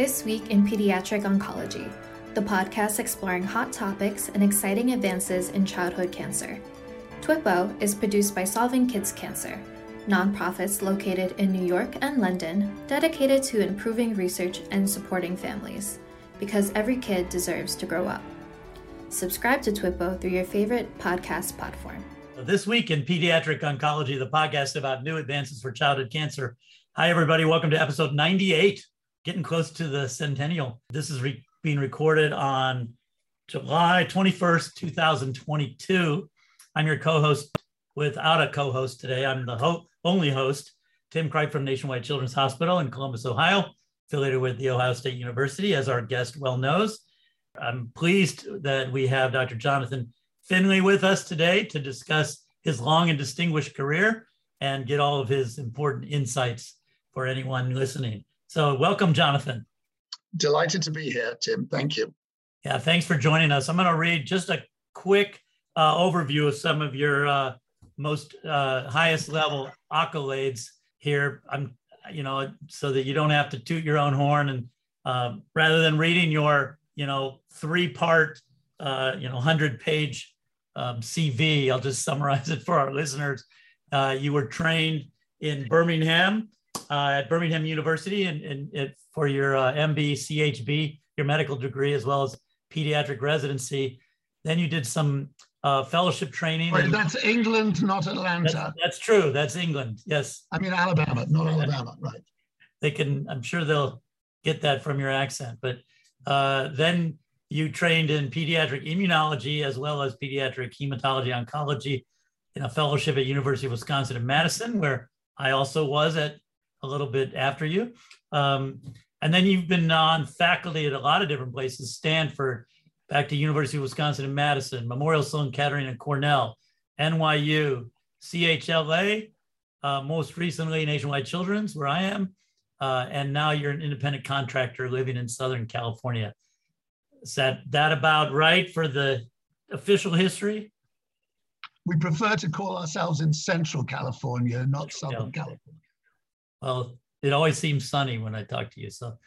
This Week in Pediatric Oncology, the podcast exploring hot topics and exciting advances in childhood cancer. TWIPO is produced by Solving Kids Cancer, nonprofits located in New York and London dedicated to improving research and supporting families, because every kid deserves to grow up. Subscribe to TWIPO through your favorite podcast platform. This week in Pediatric Oncology, the podcast about new advances for childhood cancer. Hi, everybody. Welcome to episode 98 getting close to the centennial. This is re- being recorded on July 21st, 2022. I'm your co host without a co host today. I'm the ho- only host, Tim Cripe from Nationwide Children's Hospital in Columbus, Ohio, affiliated with The Ohio State University, as our guest well knows. I'm pleased that we have Dr. Jonathan Finlay with us today to discuss his long and distinguished career and get all of his important insights for anyone listening. So, welcome, Jonathan. Delighted to be here, Tim. Thank you. Yeah, thanks for joining us. I'm going to read just a quick uh, overview of some of your uh, most uh, highest level accolades here. I'm, you know, so that you don't have to toot your own horn, and um, rather than reading your, you know, three part, uh, you know, hundred page um, CV, I'll just summarize it for our listeners. Uh, you were trained in Birmingham uh, at Birmingham University and, and, and for your uh, MB, CHB, your medical degree, as well as pediatric residency. Then you did some uh, fellowship training. Wait, that's England, not Atlanta. That's, that's, true. That's England. Yes. I mean Alabama, not Alabama. Right. They can. I'm sure they'll get that from your accent. But uh, then you trained in pediatric immunology as well as pediatric hematology oncology in a fellowship at University of Wisconsin in Madison, where I also was at a little bit after you. Um, and then you've been on faculty at a lot of different places, Stanford, back to University of Wisconsin in Madison, Memorial Sloan Kettering and Cornell, NYU, CHLA, uh, most recently Nationwide Children's, where I am, uh, and now you're an independent contractor living in Southern California. Is that that about right for the official history? We prefer to call ourselves in Central California, not Southern. California. Well, it always seems sunny when I talk to you. So,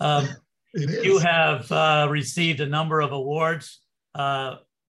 um, you have uh, received a number of awards, uh,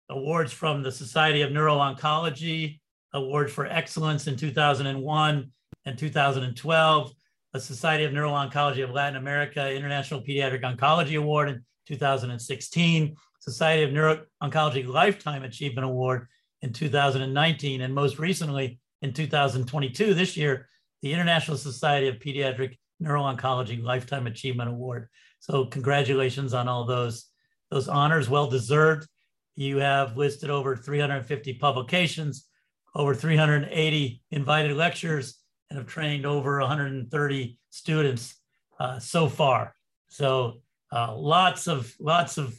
awards from the Society of Neuro-Oncology, awards for excellence in 2001 and 2012, a Society of Neuro-Oncology of Latin America International Pediatric Oncology Award in 2016, Society of Neuro-Oncology Lifetime Achievement Award in 2019, and most recently in 2022, this year, the International Society of Pediatric Neuro-Oncology Lifetime Achievement Award. So congratulations on all those, those honors, well deserved. You have listed over 350 publications, over 380 invited lectures, and have trained over 130 students uh, so far. So uh, lots of lots of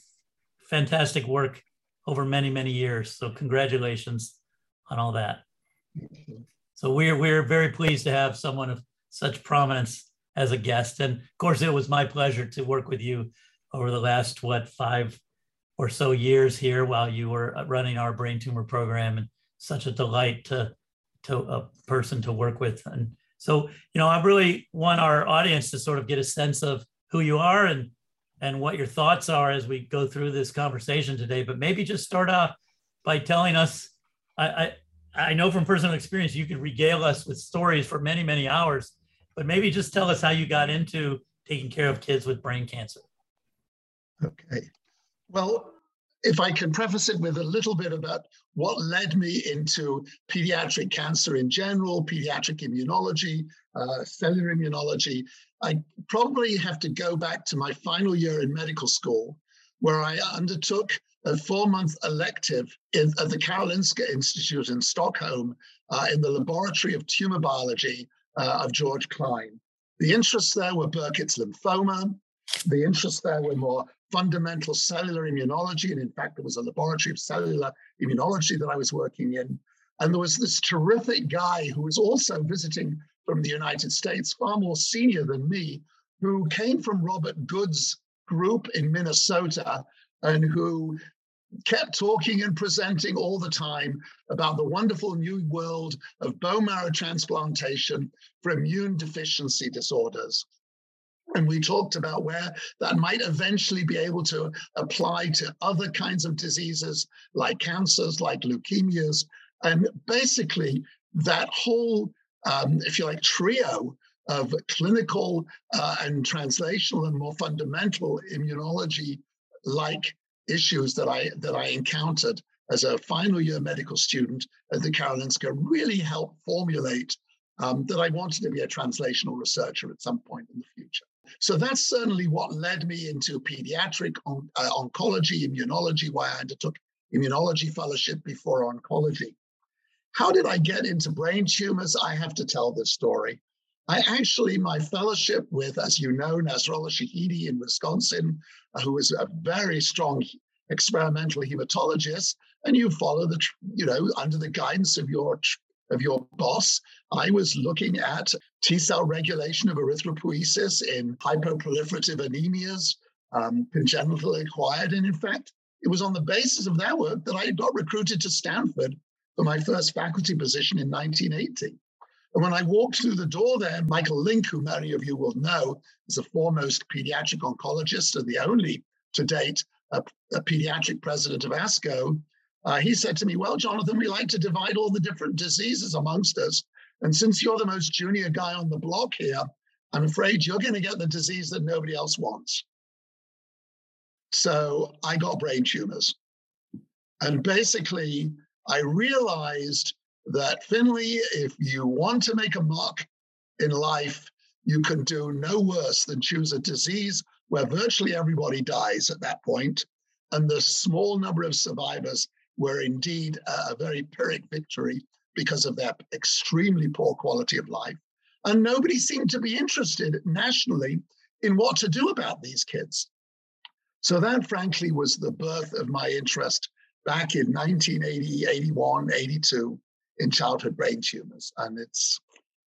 fantastic work over many many years. So congratulations on all that. So we're we're very pleased to have someone of such prominence as a guest. And of course, it was my pleasure to work with you over the last what five or so years here while you were uh, running our brain tumor program, and such a delight to to a person to work with. And so, you know, I really want our audience to sort of get a sense of who you are and and what your thoughts are as we go through this conversation today. But maybe just start off by telling us. I, I I know from personal experience you could regale us with stories for many, many hours, but maybe just tell us how you got into taking care of kids with brain cancer. Okay. Well, if I can preface it with a little bit about what led me into pediatric cancer in general, pediatric immunology, uh, cellular immunology, I probably have to go back to my final year in medical school, where I undertook a four month elective in, at the Karolinska Institute in Stockholm uh, in the Laboratory of Tumor Biology uh, of George Klein. The interests there were Burkitt's lymphoma. The interests there were more fundamental cellular immunology. And in fact, there was a laboratory of cellular immunology that I was working in. And there was this terrific guy who was also visiting from the United States, far more senior than me, who came from Robert Good's group in Minnesota and who kept talking and presenting all the time about the wonderful new world of bone marrow transplantation for immune deficiency disorders. And we talked about where that might eventually be able to apply to other kinds of diseases like cancers, like leukemias. And basically, that whole, um, if you like, trio of clinical uh, and translational and more fundamental immunology like issues that I that I encountered as a final year medical student at the Karolinska really helped formulate um, that I wanted to be a translational researcher at some point in the future. So that's certainly what led me into pediatric on, uh, oncology, immunology, why I undertook immunology fellowship before oncology. How did I get into brain tumors? I have to tell this story. I actually, my fellowship with, as you know, Nasrollah Shahidi in Wisconsin, uh, who was a very strong experimental hematologist, and you follow the, you know, under the guidance of your of your boss. I was looking at T cell regulation of erythropoiesis in hypoproliferative anemias, um, congenital acquired, and in fact, it was on the basis of that work that I got recruited to Stanford for my first faculty position in 1980. And when I walked through the door there, Michael Link, who many of you will know, is the foremost pediatric oncologist and the only to date a, a pediatric president of ASCO. Uh, he said to me, Well, Jonathan, we like to divide all the different diseases amongst us. And since you're the most junior guy on the block here, I'm afraid you're going to get the disease that nobody else wants. So I got brain tumors. And basically, I realized that Finlay, if you want to make a mark in life, you can do no worse than choose a disease where virtually everybody dies at that point, and the small number of survivors were indeed a very pyrrhic victory because of their extremely poor quality of life. And nobody seemed to be interested nationally in what to do about these kids. So that, frankly, was the birth of my interest back in 1980, 81, 82 in childhood brain tumors. And it's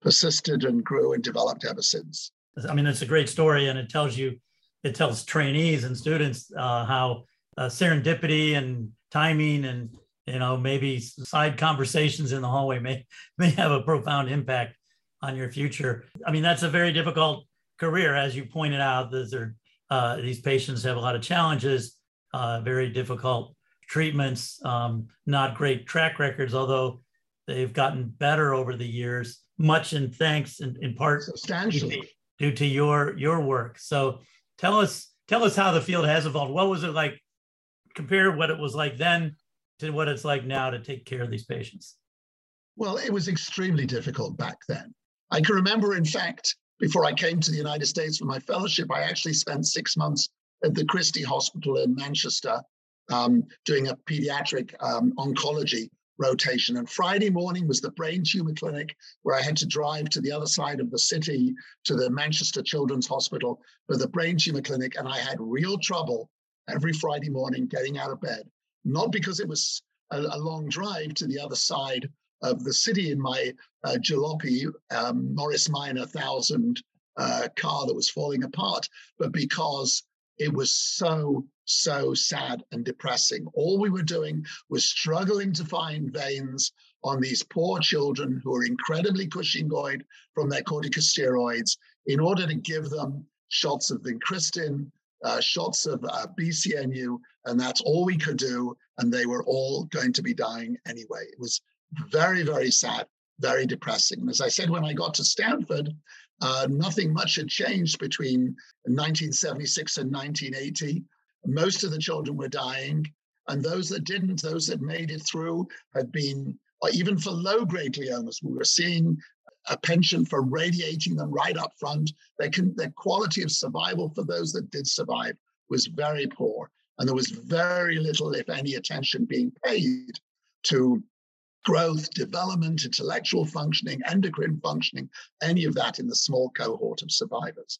persisted and grew and developed ever since. I mean, it's a great story, and it tells you, it tells trainees and students uh, how uh, serendipity and timing and you know maybe side conversations in the hallway may may have a profound impact on your future. I mean, that's a very difficult career, as you pointed out. These are uh, these patients have a lot of challenges, uh, very difficult treatments, um, not great track records, although they've gotten better over the years, much in thanks in, in part substantially due to your your work. So tell us tell us how the field has evolved. What was it like? Compare what it was like then to what it's like now to take care of these patients. Well, it was extremely difficult back then. I can remember, in fact, before I came to the United States for my fellowship, I actually spent six months at the Christie Hospital in Manchester um, doing a pediatric um, oncology rotation. And Friday morning was the brain tumor clinic where I had to drive to the other side of the city to the Manchester Children's Hospital for the brain tumor clinic. And I had real trouble every Friday morning getting out of bed, not because it was a, a long drive to the other side of the city in my uh, jalopy um, Morris Minor 1000 uh, car that was falling apart, but because it was so, so sad and depressing. All we were doing was struggling to find veins on these poor children who are incredibly Cushingoid from their corticosteroids in order to give them shots of vincristine, uh, shots of uh, BCNU, and that's all we could do. And they were all going to be dying anyway. It was very, very sad, very depressing. And as I said, when I got to Stanford, uh, nothing much had changed between 1976 and 1980. Most of the children were dying, and those that didn't, those that made it through, had been, even for low grade gliomas, we were seeing a penchant for radiating them right up front. Their, their quality of survival for those that did survive was very poor. And there was very little, if any, attention being paid to growth, development, intellectual functioning, endocrine functioning, any of that in the small cohort of survivors.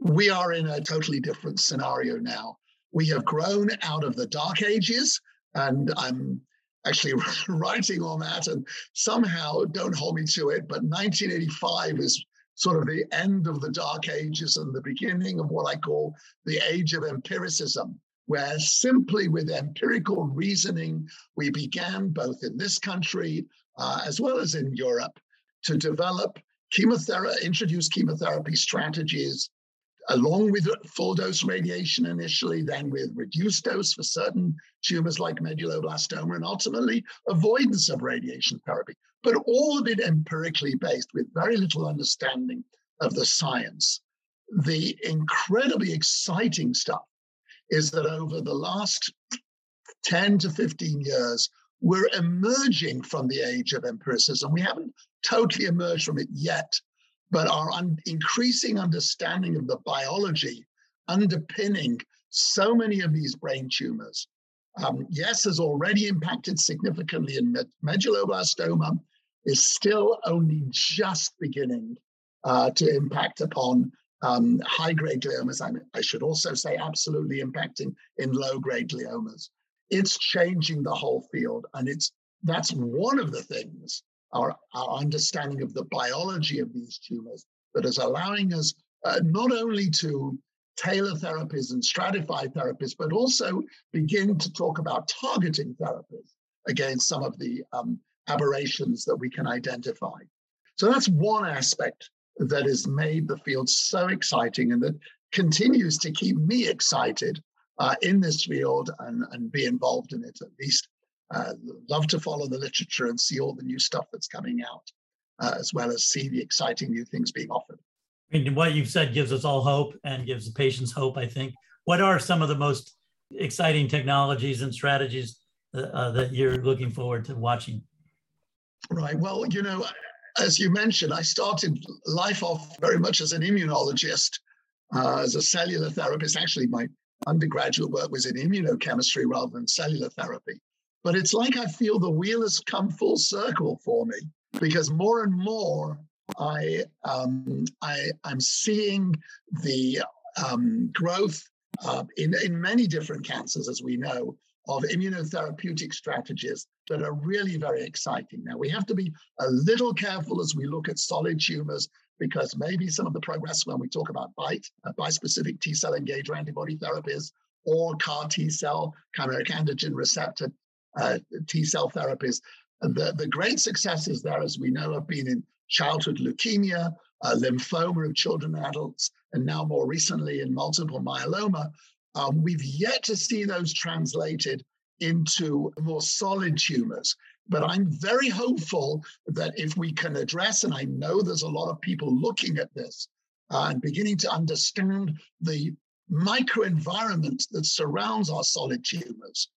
We are in a totally different scenario now. We have grown out of the dark ages, and I'm actually writing on that, and somehow don't hold me to it, but 1985 is sort of the end of the dark ages and the beginning of what I call the age of empiricism where simply with empirical reasoning, we began both in this country uh, as well as in Europe to develop chemotherapy, introduce chemotherapy strategies along with full dose radiation initially, then with reduced dose for certain tumors like medulloblastoma, and ultimately avoidance of radiation therapy. But all of it empirically based with very little understanding of the science. The incredibly exciting stuff is that over the last 10 to 15 years, we're emerging from the age of empiricism. We haven't totally emerged from it yet, but our un- increasing understanding of the biology underpinning so many of these brain tumors, um, yes, has already impacted significantly in med- medulloblastoma, is still only just beginning uh, to impact upon um, high grade gliomas. I, mean, I should also say, absolutely impacting in low grade gliomas. It's changing the whole field, and it's that's one of the things our, our understanding of the biology of these tumors that is allowing us uh, not only to tailor therapies and stratify therapies, but also begin to talk about targeting therapies against some of the um, aberrations that we can identify. So that's one aspect that has made the field so exciting and that continues to keep me excited uh, in this field and, and be involved in it at least uh, love to follow the literature and see all the new stuff that's coming out, uh, as well as see the exciting new things being offered. I mean, what you've said gives us all hope and gives the patients hope, I think. What are some of the most exciting technologies and strategies uh, uh that you're looking forward to watching? Right. Well, you know, as you mentioned, I started life off very much as an immunologist, uh, as a cellular therapist. Actually, my undergraduate work was in immunochemistry rather than cellular therapy. But it's like I feel the wheel has come full circle for me because more and more I um, I am seeing the um, growth uh, in in many different cancers, as we know, of immunotherapeutic strategies that are really very exciting. Now we have to be a little careful as we look at solid tumors because maybe some of the progress when we talk about BiTE, uh, bispecific T cell engager antibody therapies, or CAR T cell, chimeric antigen receptor uh, T cell therapies. And the, the great successes there, as we know, have been in childhood leukemia, uh, lymphoma of children and adults, and now more recently in multiple myeloma. Um, we've yet to see those translated into more solid tumors. But I'm very hopeful that if we can address, and I know there's a lot of people looking at this uh, and beginning to understand the microenvironment that surrounds our solid tumors,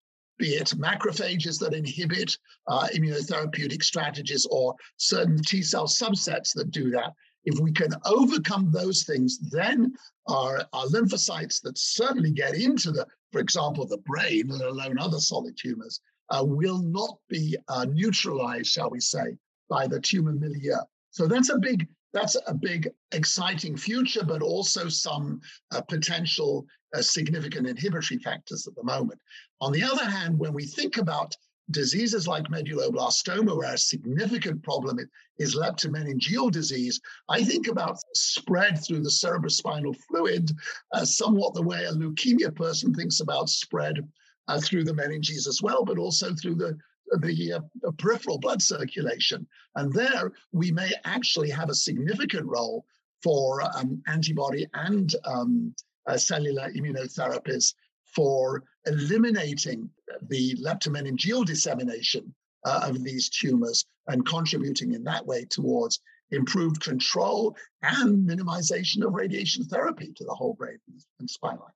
be it macrophages that inhibit uh, immunotherapeutic strategies or certain T cell subsets that do that. If we can overcome those things, then our, our lymphocytes that certainly get into the, for example, the brain, let alone other solid tumors, uh, will not be uh, neutralized, shall we say, by the tumor milieu. So that's a big that's a big exciting future, but also some uh, potential uh, significant inhibitory factors at the moment. On the other hand, when we think about diseases like medulloblastoma, where a significant problem is leptomeningeal disease, I think about spread through the cerebrospinal fluid, uh, somewhat the way a leukemia person thinks about spread uh, through the meninges as well, but also through the the uh, peripheral blood circulation. And there we may actually have a significant role for um, antibody and um, uh, cellular immunotherapies for eliminating the leptomeningeal dissemination uh, of these tumors and contributing in that way towards improved control and minimization of radiation therapy to the whole brain and spinal.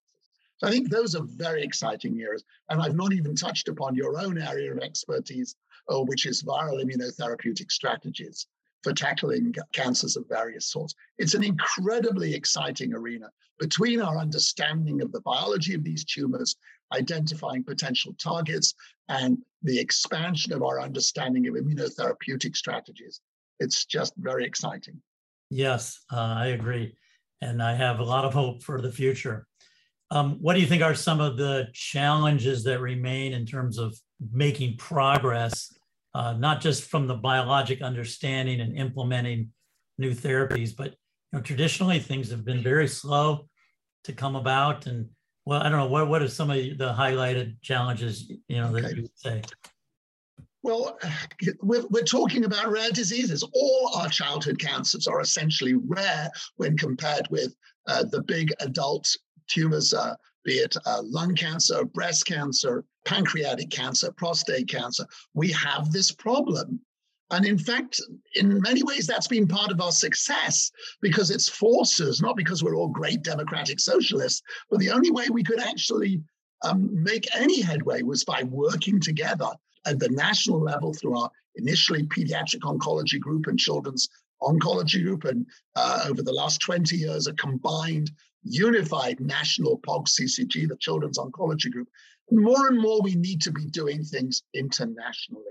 So I think those are very exciting years. And I've not even touched upon your own area of expertise, uh, which is viral immunotherapeutic strategies for tackling cancers of various sorts. It's an incredibly exciting arena between our understanding of the biology of these tumors, identifying potential targets, and the expansion of our understanding of immunotherapeutic strategies. It's just very exciting. Yes, uh, I agree. And I have a lot of hope for the future. Um, what do you think are some of the challenges that remain in terms of making progress, uh, not just from the biologic understanding and implementing new therapies, but you know, traditionally things have been very slow to come about. And well, I don't know what what are some of the highlighted challenges you know that you would say. Well, we're, we're talking about rare diseases. All our childhood cancers are essentially rare when compared with uh, the big adult tumors, uh, be it uh, lung cancer, breast cancer, pancreatic cancer, prostate cancer. We have this problem. And in fact, in many ways, that's been part of our success because it's forces, not because we're all great democratic socialists, but the only way we could actually um, make any headway was by working together at the national level through our initially pediatric oncology group and children's oncology group, and uh, over the last 20 years, a combined unified national POG CCG, the Children's Oncology Group. More and more, we need to be doing things internationally.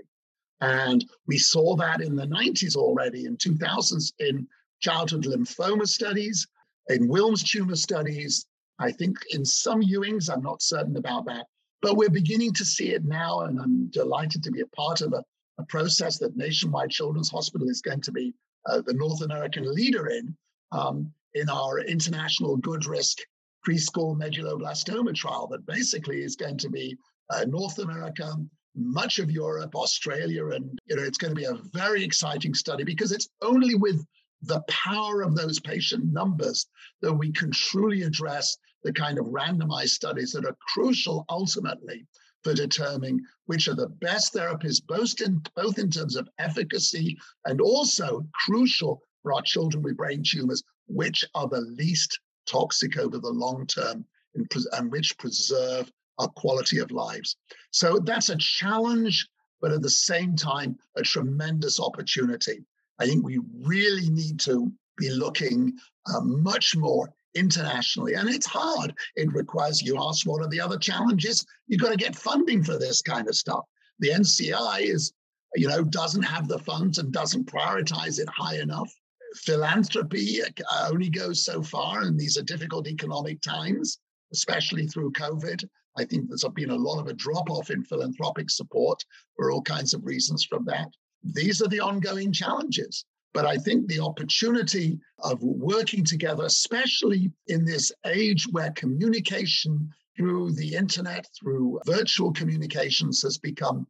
And we saw that in the 90s already, in 2000s, in childhood lymphoma studies, in Wilms tumor studies. I think in some Ewings, I'm not certain about that, but we're beginning to see it now, and I'm delighted to be a part of a, a process that Nationwide Children's Hospital is going to be uh, the North American leader in, um, in our international good risk preschool medulloblastoma trial, that basically is going to be uh, North America, much of Europe, Australia, and you know it's going to be a very exciting study because it's only with the power of those patient numbers that we can truly address the kind of randomized studies that are crucial ultimately for determining which are the best therapies, both in, both in terms of efficacy and also crucial for our children with brain tumors, which are the least toxic over the long term and, and which preserve our quality of lives. So that's a challenge, but at the same time, a tremendous opportunity. I think we really need to be looking uh, much more internationally. And it's hard. It requires, you ask, what are the other challenges? You've got to get funding for this kind of stuff. The NCI is, you know, doesn't have the funds and doesn't prioritize it high enough. Philanthropy uh, only goes so far, and these are difficult economic times, especially through COVID. I think there's been a lot of a drop off in philanthropic support for all kinds of reasons from that. These are the ongoing challenges. But I think the opportunity of working together, especially in this age where communication through the internet, through virtual communications has become,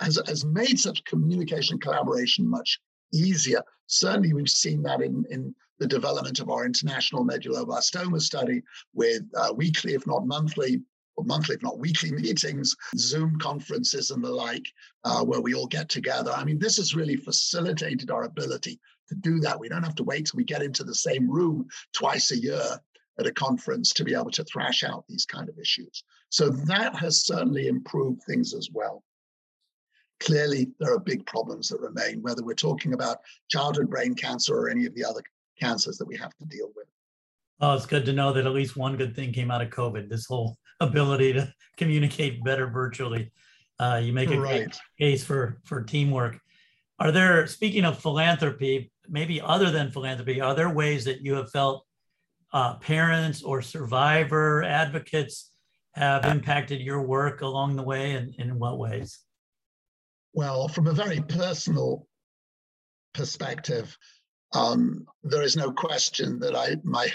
has, has made such communication collaboration much easier. Certainly, we've seen that in, in the development of our international medulloblastoma study with uh, weekly, if not monthly, or monthly, if not weekly meetings, Zoom conferences, and the like, uh, where we all get together. I mean, this has really facilitated our ability to do that. We don't have to wait till we get into the same room twice a year at a conference to be able to thrash out these kind of issues. So that has certainly improved things as well. Clearly, there are big problems that remain, whether we're talking about childhood brain cancer or any of the other cancers that we have to deal with. Oh, it's good to know that at least one good thing came out of COVID this whole ability to communicate better virtually. Uh, you make a right. great case for for teamwork. Are there, speaking of philanthropy, maybe other than philanthropy, are there ways that you have felt uh, parents or survivor advocates have impacted your work along the way, and in what ways? Well, from a very personal perspective, um, there is no question that I my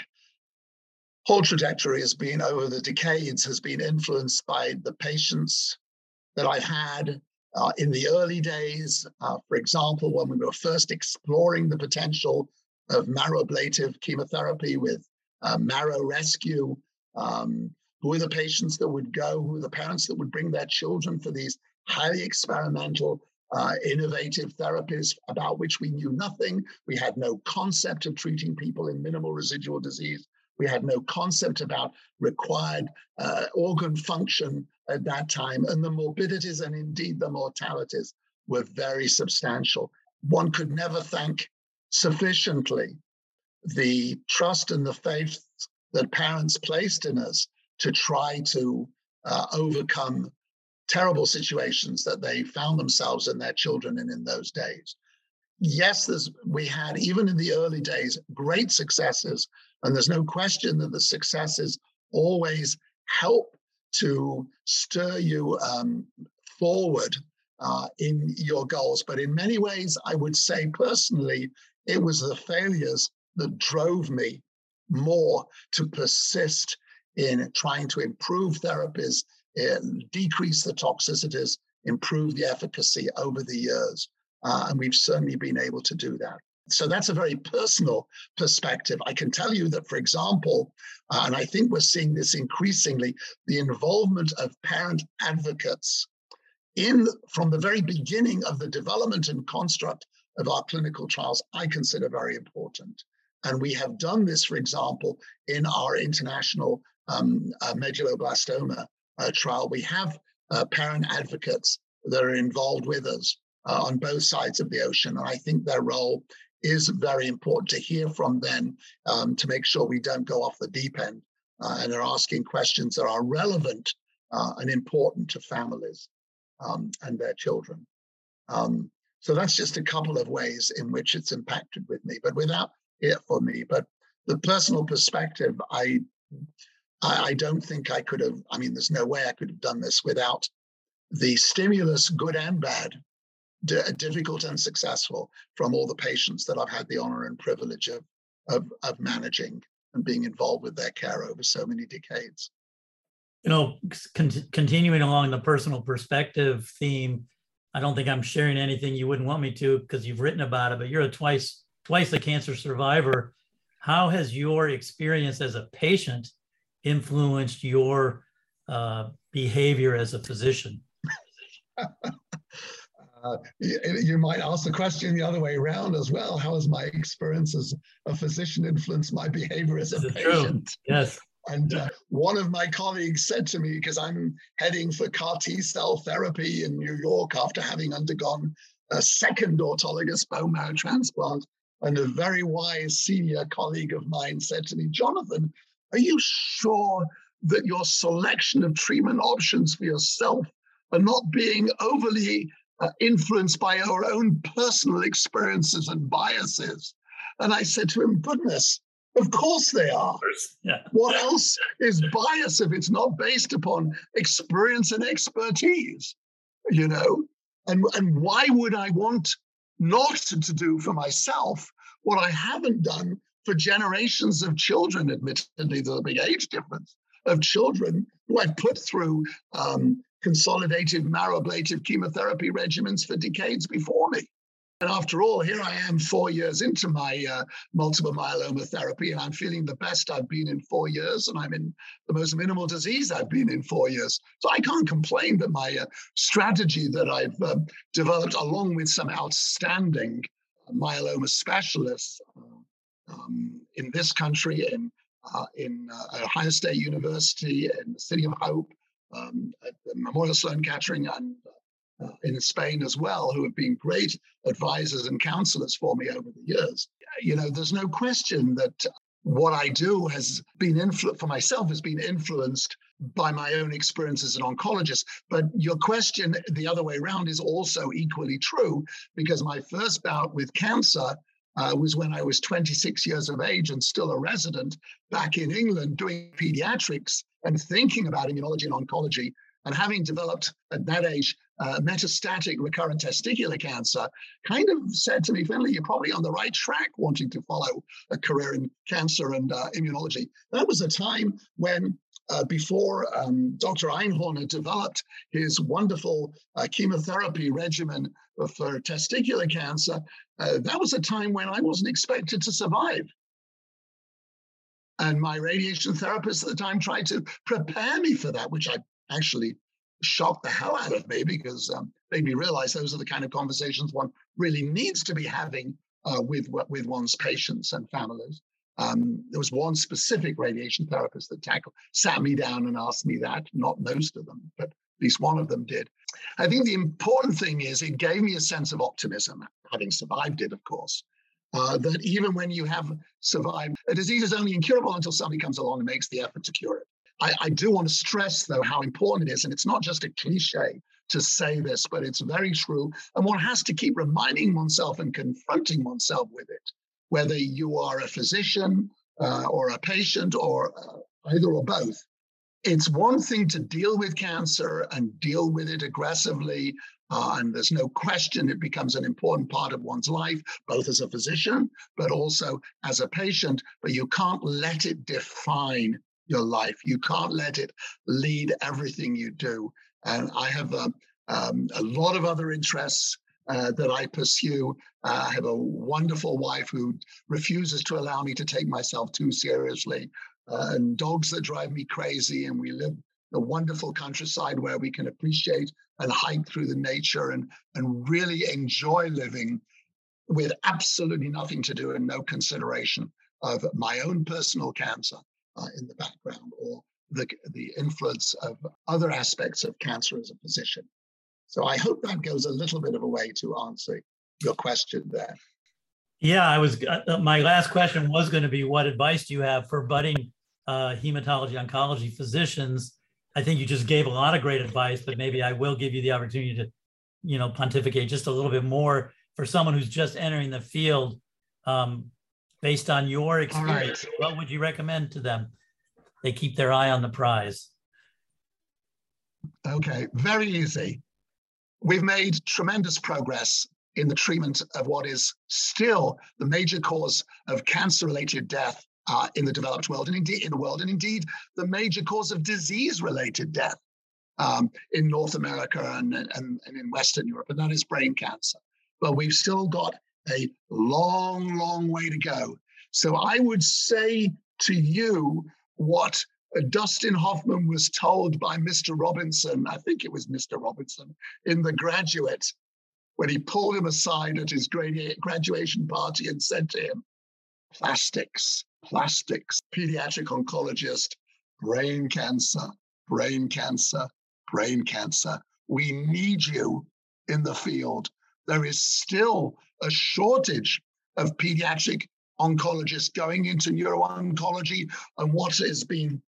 whole trajectory has been over the decades has been influenced by the patients that I've had uh, in the early days. Uh, for example, when we were first exploring the potential of marrow ablative chemotherapy with uh, marrow rescue, um, who were the patients that would go, who were the parents that would bring their children for these highly experimental, uh, innovative therapies about which we knew nothing. We had no concept of treating people in minimal residual disease. We had no concept about required uh, organ function at that time. And the morbidities and indeed the mortalities were very substantial. One could never thank sufficiently the trust and the faith that parents placed in us to try to uh, overcome terrible situations that they found themselves and their children in in those days. Yes, we had, even in the early days, great successes and there's no question that the successes always help to stir you um, forward uh, in your goals. But in many ways, I would say personally, it was the failures that drove me more to persist in trying to improve therapies, decrease the toxicities, improve the efficacy over the years. Uh, and we've certainly been able to do that. So that's a very personal perspective. I can tell you that, for example, uh, and I think we're seeing this increasingly, the involvement of parent advocates in from the very beginning of the development and construct of our clinical trials, I consider very important. And we have done this, for example, in our international um, uh, medulloblastoma trial. We have uh, parent advocates that are involved with us uh, on both sides of the ocean. And I think their role is very important to hear from them um, to make sure we don't go off the deep end uh, and are asking questions that are relevant uh, and important to families um, and their children. Um, so that's just a couple of ways in which it's impacted with me, but without it for me. But the personal perspective, I, I, I don't think I could have. I mean, there's no way I could have done this without the stimulus, good and bad, d- difficult and successful, from all the patients that I've had the honor and privilege of, of, of managing and being involved with their care over so many decades. You know, con- continuing along the personal perspective theme, I don't think I'm sharing anything you wouldn't want me to because you've written about it, but you're a twice twice a cancer survivor. How has your experience as a patient influenced your uh, behavior as a physician? Uh, you, you, might ask the question the other way around as well. How has my experience as a physician influenced my behavior as a patient? True? Yes. And uh, one of my colleagues said to me, because I'm heading for CAR T cell therapy in New York after having undergone a second autologous bone marrow transplant, and a very wise senior colleague of mine said to me, Jonathan, are you sure that your selection of treatment options for yourself are not being overly uh, influenced by your own personal experiences and biases. And I said to him, goodness, of course they are. Yeah. What else is bias if it's not based upon experience and expertise? You know? And, and why would I want not to do for myself what I haven't done for generations of children? Admittedly, there's a big age difference of children who I've put through um, consolidated marrow-ablative chemotherapy regimens for decades before me. And after all, here I am four years into my uh, multiple myeloma therapy, and I'm feeling the best I've been in four years, and I'm in the most minimal disease I've been in four years. So I can't complain that my uh, strategy that I've uh, developed, along with some outstanding myeloma specialists uh, um, in this country, in uh, in uh, Ohio State University, in the City of Hope, um, at the Memorial Sloan Kettering and uh, in Spain as well, who have been great advisors and counselors for me over the years. You know, there's no question that what I do has been for myself has been influenced by my own experience as an oncologist. But your question, the other way around, is also equally true because my first bout with cancer uh, was when I was 26 years of age and still a resident back in England doing pediatrics and thinking about immunology and oncology. And having developed at that age uh, metastatic recurrent testicular cancer, kind of said to me, Finlay, you're probably on the right track wanting to follow a career in cancer and uh, immunology. That was a time when uh, before um, Dr. Einhorn developed his wonderful uh, chemotherapy regimen for testicular cancer, uh, that was a time when I wasn't expected to survive. And my radiation therapist at the time tried to prepare me for that, which I actually shocked the hell out of me because um, made me realize those are the kind of conversations one really needs to be having uh, with with one's patients and families. Um, there was one specific radiation therapist that tackled, sat me down and asked me that. Not most of them, but at least one of them did. I think the important thing is it gave me a sense of optimism, having survived it, of course. Uh, that even when you have survived, a disease is only incurable until somebody comes along and makes the effort to cure it. I, I do want to stress, though, how important it is. And it's not just a cliche to say this, but it's very true. And one has to keep reminding oneself and confronting oneself with it whether you are a physician uh, or a patient or uh, either or both. It's one thing to deal with cancer and deal with it aggressively. Uh, and there's no question it becomes an important part of one's life, both as a physician, but also as a patient. But you can't let it define your life. You can't let it lead everything you do. And I have a, um, a lot of other interests uh, that I pursue. Uh, I have a wonderful wife who refuses to allow me to take myself too seriously, uh, and dogs that drive me crazy. And we live a wonderful countryside where we can appreciate and hike through the nature and, and really enjoy living with absolutely nothing to do and no consideration of my own personal cancer uh, in the background or the, the influence of other aspects of cancer as a physician. So I hope that goes a little bit of a way to answer your question there. Yeah, I was. Uh, uh my last question was going to be, what advice do you have for budding uh, hematology oncology physicians? I think you just gave a lot of great advice, but maybe I will give you the opportunity to, you know, pontificate just a little bit more for someone who's just entering the field. Um, based on your experience, right. what would you recommend to them? They keep their eye on the prize. Okay, very easy. We've made tremendous progress in the treatment of what is still the major cause of cancer related death uh, in the developed world and indeed in the world, and indeed the major cause of disease related death um, in North America and, and, and in Western Europe, and that is brain cancer. But we've still got a long, long way to go. So I would say to you what Uh, Dustin Hoffman was told by Mr. Robinson, I think it was Mr. Robinson, in The Graduate, when he pulled him aside at his graduation party and said to him, Plastics, plastics, pediatric oncologist, brain cancer, brain cancer, brain cancer. We need you in the field. There is still a shortage of pediatric oncologists going into neuro-oncology. And what has been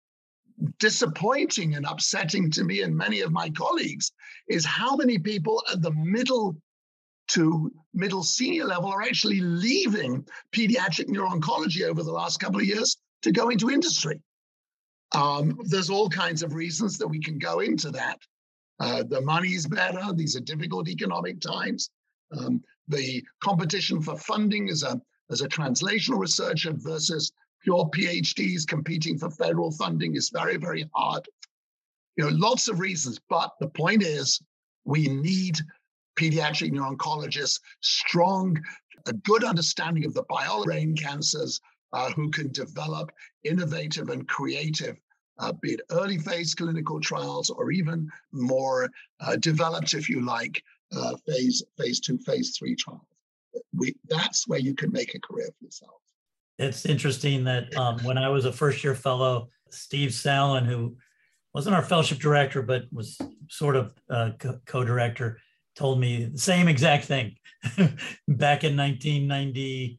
disappointing and upsetting to me and many of my colleagues is how many people at the middle to middle senior level are actually leaving pediatric neuro-oncology over the last couple of years to go into industry. Um, there's all kinds of reasons that we can go into that. Uh, the money's better. These are difficult economic times. Um, the competition for funding as a as a translational researcher versus pure PhDs competing for federal funding is very, very hard. You know, lots of reasons, but the point is we need pediatric neuro-oncologists, strong, a good understanding of the biology of brain cancers, uh, who can develop innovative and creative, uh, be it early phase clinical trials or even more uh, developed, if you like, uh, phase phase two, phase three trials. We, that's where you can make a career for yourself. It's interesting that um, when I was a first year fellow, Steve Salen, who wasn't our fellowship director, but was sort of uh, co director, told me the same exact thing back in 1990,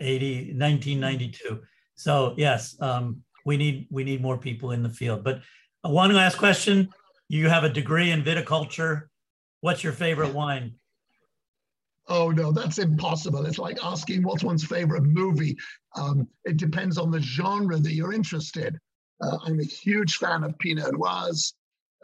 80, 1992. So yes, um, we need we need more people in the field. But uh, one last question: You have a degree in viticulture. What's your favorite wine? Oh no, that's impossible. It's like asking what's one's favorite movie. Um, it depends on the genre that you're interested. Uh, I'm a huge fan of Pinot Noirs.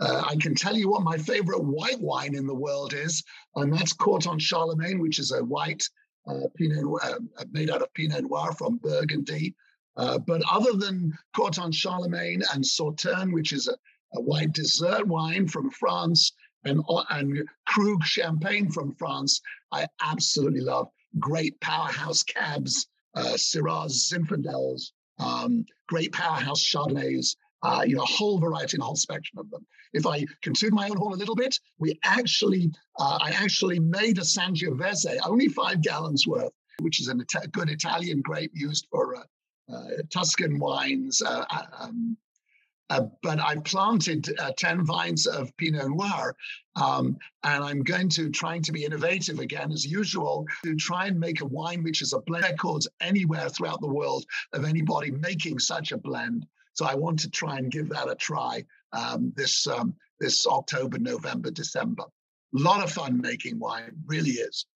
Uh, I can tell you what my favorite white wine in the world is, and that's Corton Charlemagne, which is a white uh, Pinot uh, made out of Pinot Noir from Burgundy. Uh, but other than Corton Charlemagne and Sauternes, which is a, a white dessert wine from France, and, and Krug Champagne from France, I absolutely love. Great powerhouse cabs, uh, Syrahs, Zinfandels, um, great powerhouse Chardonnays, uh, you know, a whole variety and a whole spectrum of them. If I can toot my own horn a little bit, we actually, uh, I actually made a Sangiovese, only five gallons worth, which is a Ita- good Italian grape used for uh, uh Tuscan wines, uh, uh, um, uh, but I planted uh, 10 vines of Pinot Noir. Um, and I'm going to trying to be innovative again, as usual, to try and make a wine which is a blend records anywhere throughout the world of anybody making such a blend. So I want to try and give that a try um, this um, this October, November, December. A lot of fun making wine, really is.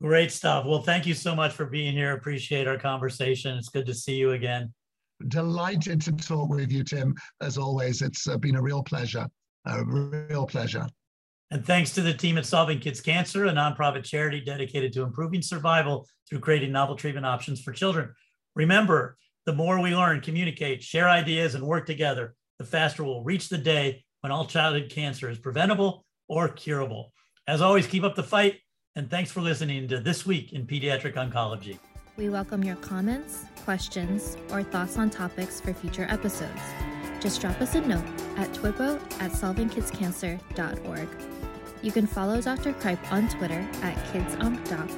Great stuff. Well, thank you so much for being here. Appreciate our conversation. It's good to see you again. Delighted to talk with you, Tim. As always, it's uh, been a real pleasure. A real pleasure. And thanks to the team at Solving Kids Cancer, a nonprofit charity dedicated to improving survival through creating novel treatment options for children. Remember, the more we learn, communicate, share ideas, and work together, the faster we'll reach the day when all childhood cancer is preventable or curable. As always, keep up the fight, and thanks for listening to This Week in Pediatric Oncology. We welcome your comments, questions, or thoughts on topics for future episodes. Just drop us a note at twipo at solvingkidscancer.org. You can follow Dr. Cripe on Twitter at KidsOncDoc,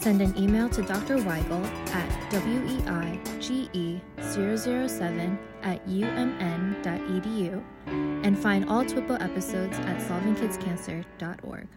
send an email to Dr. Weigel at weige007 at umn.edu, and find all TWIPO episodes at solvingkidscancer.org.